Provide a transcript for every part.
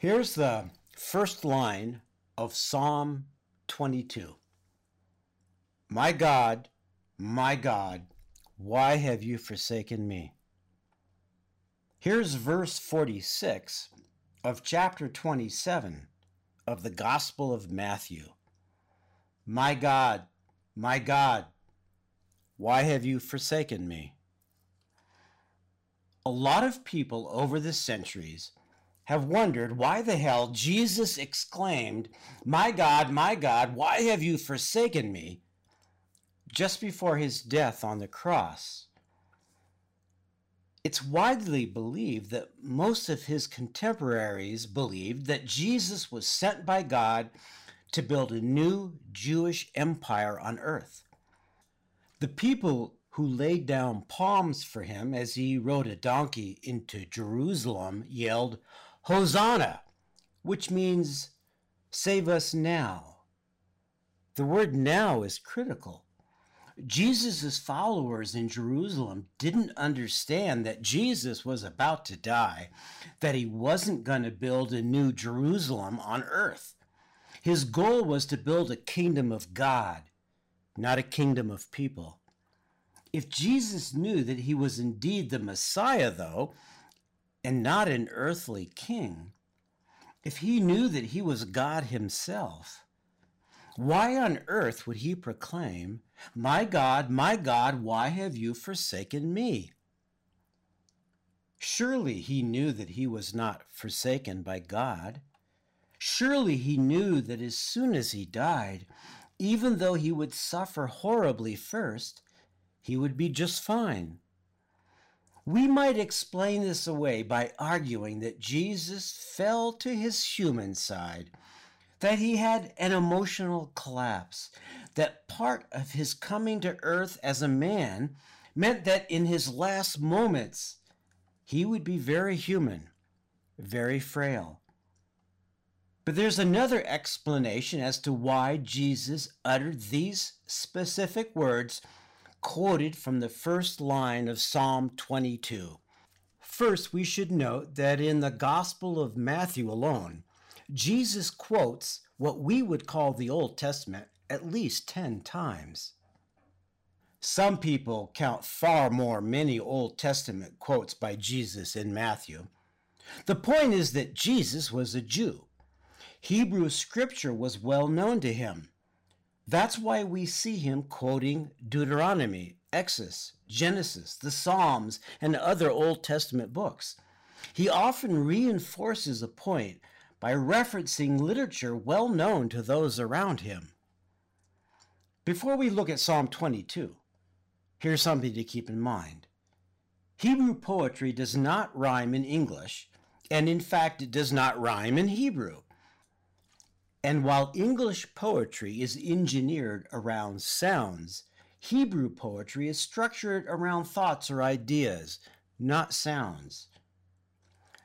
Here's the first line of Psalm 22 My God, my God, why have you forsaken me? Here's verse 46 of chapter 27 of the Gospel of Matthew. My God, my God, why have you forsaken me? A lot of people over the centuries have wondered why the hell Jesus exclaimed, My God, my God, why have you forsaken me? just before his death on the cross. It's widely believed that most of his contemporaries believed that Jesus was sent by God to build a new Jewish empire on earth. The people who laid down palms for him as he rode a donkey into Jerusalem yelled, Hosanna, which means save us now. The word now is critical. Jesus' followers in Jerusalem didn't understand that Jesus was about to die, that he wasn't going to build a new Jerusalem on earth. His goal was to build a kingdom of God, not a kingdom of people. If Jesus knew that he was indeed the Messiah, though, and not an earthly king, if he knew that he was God himself, why on earth would he proclaim, My God, my God, why have you forsaken me? Surely he knew that he was not forsaken by God. Surely he knew that as soon as he died, even though he would suffer horribly first, he would be just fine. We might explain this away by arguing that Jesus fell to his human side, that he had an emotional collapse, that part of his coming to earth as a man meant that in his last moments he would be very human, very frail. But there's another explanation as to why Jesus uttered these specific words quoted from the first line of Psalm 22. First, we should note that in the Gospel of Matthew alone, Jesus quotes what we would call the Old Testament at least 10 times. Some people count far more many Old Testament quotes by Jesus in Matthew. The point is that Jesus was a Jew. Hebrew scripture was well known to him. That's why we see him quoting Deuteronomy, Exodus, Genesis, the Psalms, and other Old Testament books. He often reinforces a point by referencing literature well known to those around him. Before we look at Psalm 22, here's something to keep in mind. Hebrew poetry does not rhyme in English, and in fact, it does not rhyme in Hebrew. And while English poetry is engineered around sounds, Hebrew poetry is structured around thoughts or ideas, not sounds.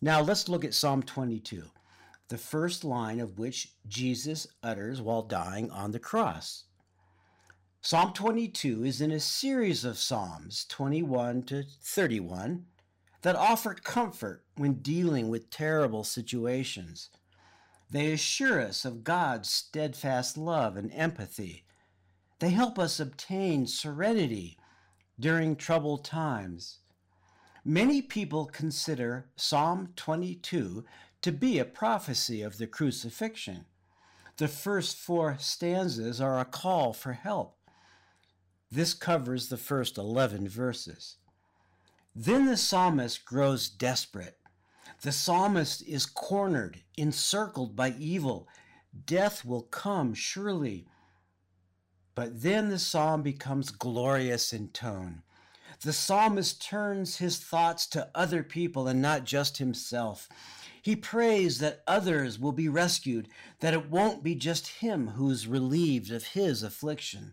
Now let's look at Psalm 22, the first line of which Jesus utters while dying on the cross. Psalm 22 is in a series of Psalms, 21 to 31, that offer comfort when dealing with terrible situations. They assure us of God's steadfast love and empathy. They help us obtain serenity during troubled times. Many people consider Psalm 22 to be a prophecy of the crucifixion. The first four stanzas are a call for help. This covers the first 11 verses. Then the psalmist grows desperate. The psalmist is cornered, encircled by evil. Death will come, surely. But then the psalm becomes glorious in tone. The psalmist turns his thoughts to other people and not just himself. He prays that others will be rescued, that it won't be just him who's relieved of his affliction.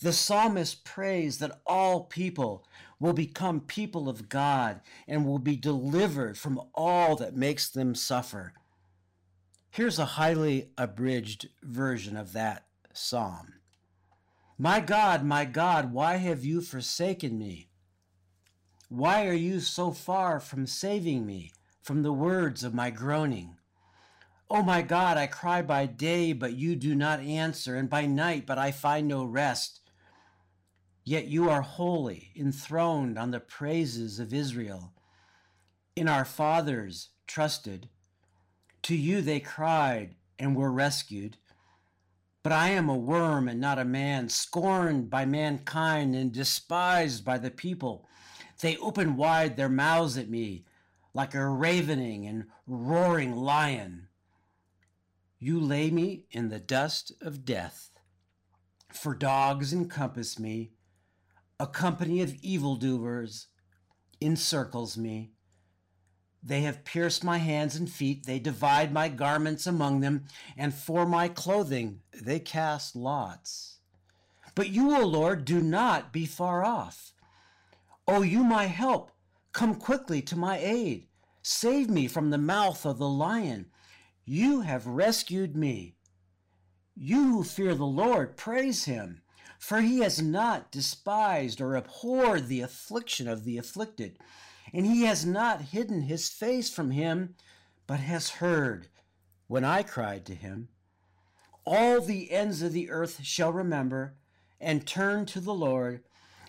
The psalmist prays that all people will become people of God and will be delivered from all that makes them suffer. Here's a highly abridged version of that psalm My God, my God, why have you forsaken me? Why are you so far from saving me from the words of my groaning? Oh my God, I cry by day, but you do not answer, and by night, but I find no rest. Yet you are holy, enthroned on the praises of Israel. In our fathers trusted. To you they cried and were rescued. But I am a worm and not a man, scorned by mankind and despised by the people. They open wide their mouths at me like a ravening and roaring lion. You lay me in the dust of death, for dogs encompass me. A company of evildoers encircles me. They have pierced my hands and feet. They divide my garments among them, and for my clothing they cast lots. But you, O Lord, do not be far off. O you, my help, come quickly to my aid. Save me from the mouth of the lion. You have rescued me. You who fear the Lord, praise him, for he has not despised or abhorred the affliction of the afflicted and he has not hidden his face from him, but has heard when I cried to him. All the ends of the earth shall remember and turn to the Lord,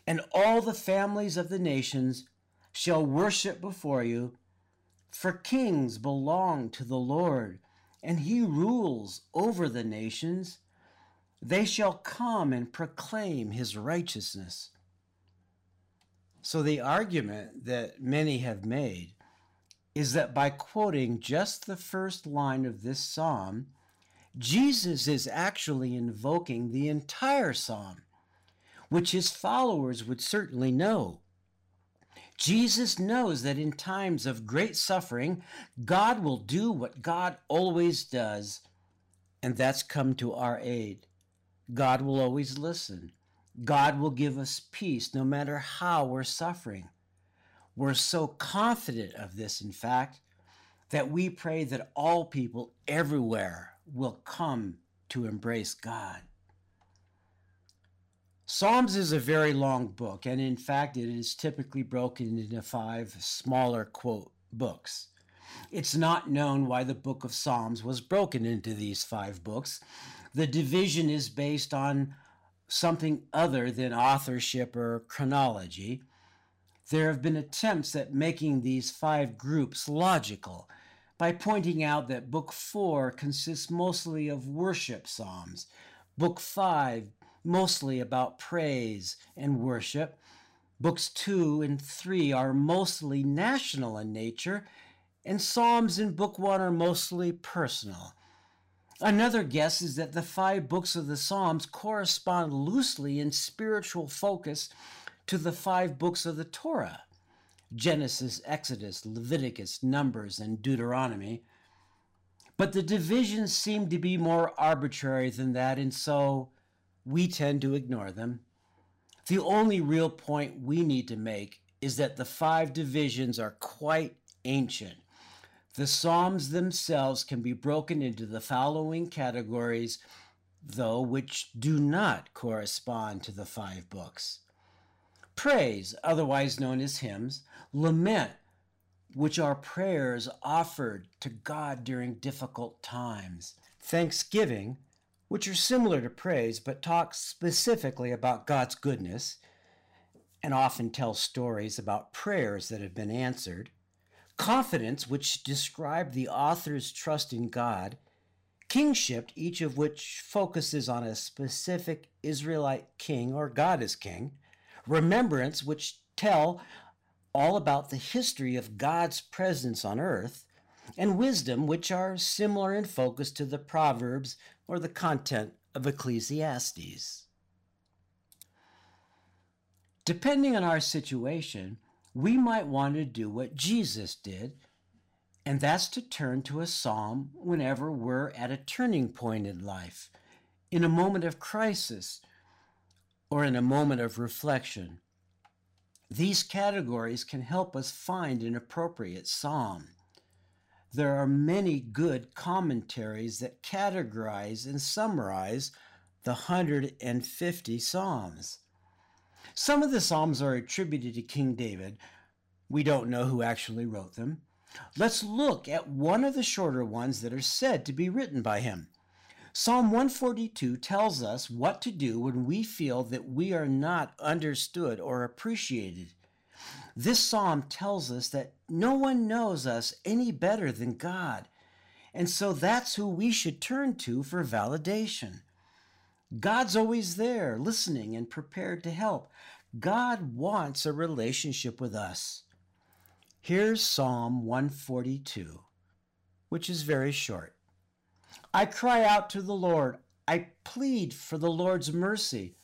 and all the families of the nations shall worship before you. For kings belong to the Lord, and he rules over the nations. They shall come and proclaim his righteousness. So, the argument that many have made is that by quoting just the first line of this psalm, Jesus is actually invoking the entire psalm, which his followers would certainly know. Jesus knows that in times of great suffering, God will do what God always does, and that's come to our aid. God will always listen. God will give us peace no matter how we're suffering. We're so confident of this, in fact, that we pray that all people everywhere will come to embrace God. Psalms is a very long book, and in fact, it is typically broken into five smaller quote books. It's not known why the book of Psalms was broken into these five books. The division is based on something other than authorship or chronology, there have been attempts at making these five groups logical by pointing out that Book 4 consists mostly of worship psalms, Book 5 mostly about praise and worship, Books 2 and 3 are mostly national in nature, and Psalms in Book 1 are mostly personal. Another guess is that the five books of the Psalms correspond loosely in spiritual focus to the five books of the Torah Genesis, Exodus, Leviticus, Numbers, and Deuteronomy. But the divisions seem to be more arbitrary than that, and so we tend to ignore them. The only real point we need to make is that the five divisions are quite ancient the Psalms themselves can be broken into the following categories, though, which do not correspond to the five books. Praise, otherwise known as hymns, lament, which are prayers offered to God during difficult times, thanksgiving, which are similar to praise but talk specifically about God's goodness and often tell stories about prayers that have been answered confidence, which describe the author's trust in God, kingship, each of which focuses on a specific Israelite king or God as king, remembrance, which tell all about the history of God's presence on earth, and wisdom, which are similar in focus to the Proverbs or the content of Ecclesiastes. Depending on our situation, we might want to do what Jesus did, and that's to turn to a psalm whenever we're at a turning point in life, in a moment of crisis, or in a moment of reflection. These categories can help us find an appropriate psalm. There are many good commentaries that categorize and summarize the 150 psalms. Some of the Psalms are attributed to King David. We don't know who actually wrote them. Let's look at one of the shorter ones that are said to be written by him. Psalm 142 tells us what to do when we feel that we are not understood or appreciated. This psalm tells us that no one knows us any better than God, and so that's who we should turn to for validation. God's always there, listening and prepared to help. God wants a relationship with us. Here's Psalm 142, which is very short. I cry out to the Lord. I plead for the Lord's mercy.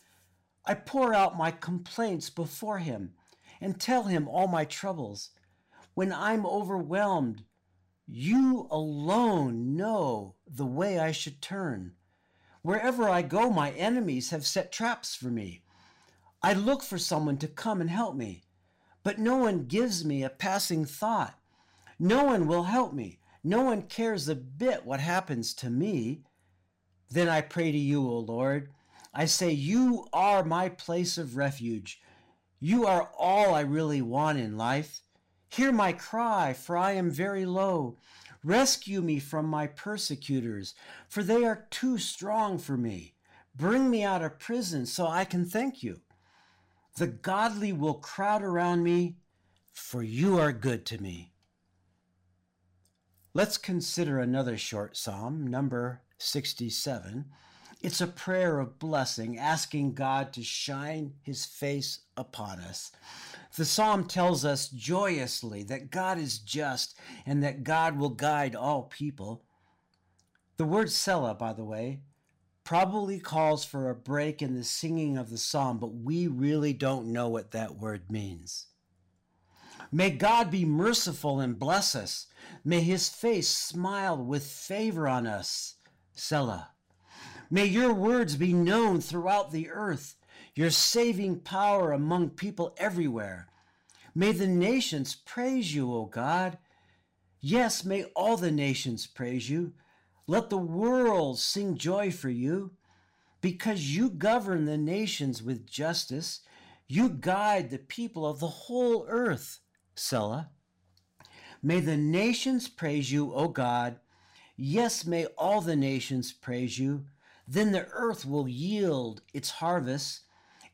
I pour out my complaints before him and tell him all my troubles. When I'm overwhelmed, you alone know the way I should turn. Wherever I go, my enemies have set traps for me. I look for someone to come and help me, but no one gives me a passing thought. No one will help me. No one cares a bit what happens to me. Then I pray to you, O Lord. I say, You are my place of refuge. You are all I really want in life. Hear my cry, for I am very low. Rescue me from my persecutors, for they are too strong for me. Bring me out of prison so I can thank you. The godly will crowd around me, for you are good to me. Let's consider another short psalm, number 67. It's a prayer of blessing, asking God to shine his face upon us. The psalm tells us joyously that God is just and that God will guide all people. The word Selah, by the way, probably calls for a break in the singing of the psalm, but we really don't know what that word means. May God be merciful and bless us. May his face smile with favor on us. Selah. May your words be known throughout the earth, your saving power among people everywhere. May the nations praise you, O God. Yes, may all the nations praise you. Let the world sing joy for you. Because you govern the nations with justice, you guide the people of the whole earth. Selah. May the nations praise you, O God. Yes, may all the nations praise you. Then the earth will yield its harvest,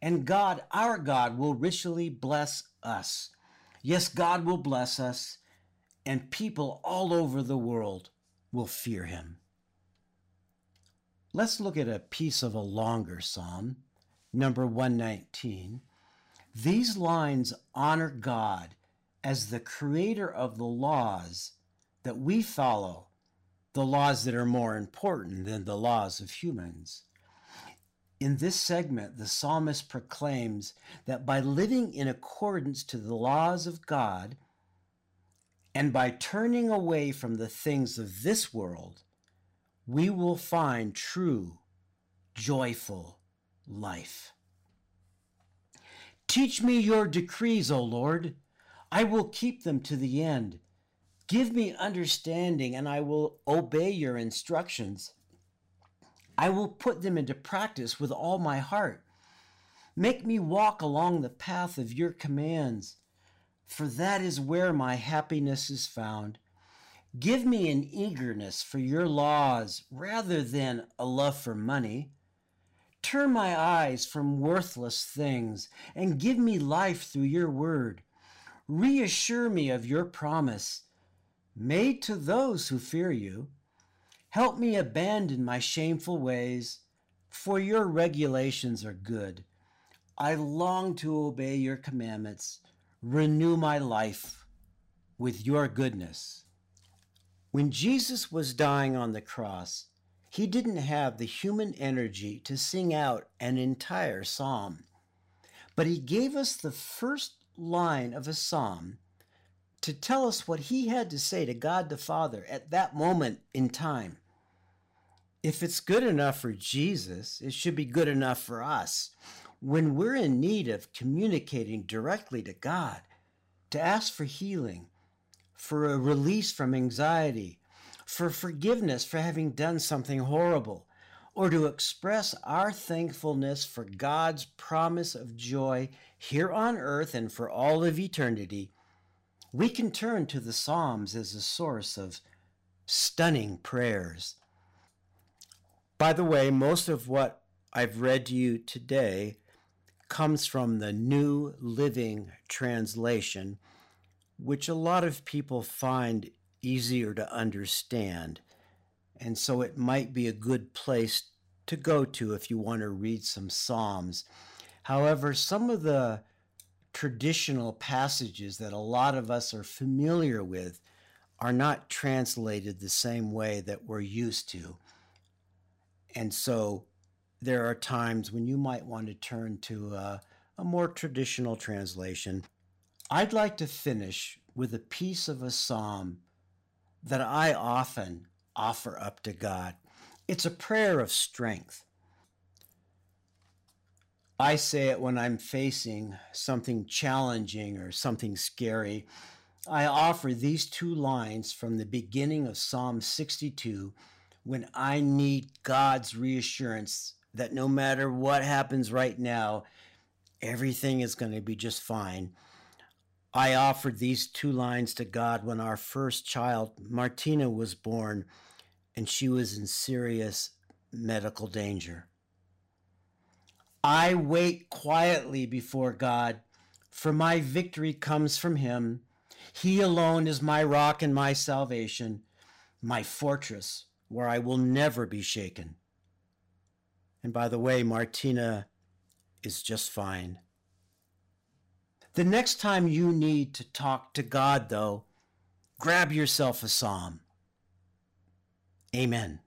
and God, our God, will richly bless us. Yes, God will bless us, and people all over the world will fear him. Let's look at a piece of a longer psalm, number 119. These lines honor God as the creator of the laws that we follow, the laws that are more important than the laws of humans. In this segment, the psalmist proclaims that by living in accordance to the laws of God and by turning away from the things of this world, we will find true, joyful life. Teach me your decrees, O Lord. I will keep them to the end. Give me understanding, and I will obey your instructions. I will put them into practice with all my heart. Make me walk along the path of your commands, for that is where my happiness is found. Give me an eagerness for your laws rather than a love for money. Turn my eyes from worthless things and give me life through your word. Reassure me of your promise made to those who fear you. Help me abandon my shameful ways, for your regulations are good. I long to obey your commandments. Renew my life with your goodness. When Jesus was dying on the cross, he didn't have the human energy to sing out an entire psalm, but he gave us the first line of a psalm to tell us what he had to say to God the Father at that moment in time. If it's good enough for Jesus, it should be good enough for us. When we're in need of communicating directly to God, to ask for healing, for a release from anxiety, for forgiveness for having done something horrible, or to express our thankfulness for God's promise of joy here on earth and for all of eternity, we can turn to the Psalms as a source of stunning prayers. By the way, most of what I've read to you today comes from the New Living Translation, which a lot of people find easier to understand. And so it might be a good place to go to if you want to read some Psalms. However, some of the traditional passages that a lot of us are familiar with are not translated the same way that we're used to. And so there are times when you might want to turn to a, a more traditional translation. I'd like to finish with a piece of a psalm that I often offer up to God. It's a prayer of strength. I say it when I'm facing something challenging or something scary. I offer these two lines from the beginning of Psalm 62 when I need God's reassurance that no matter what happens right now, everything is going to be just fine. I offered these two lines to God when our first child, Martina, was born and she was in serious medical danger. I wait quietly before God, for my victory comes from Him. He alone is my rock and my salvation, my fortress where I will never be shaken. And by the way, Martina is just fine. The next time you need to talk to God, though, grab yourself a psalm. Amen.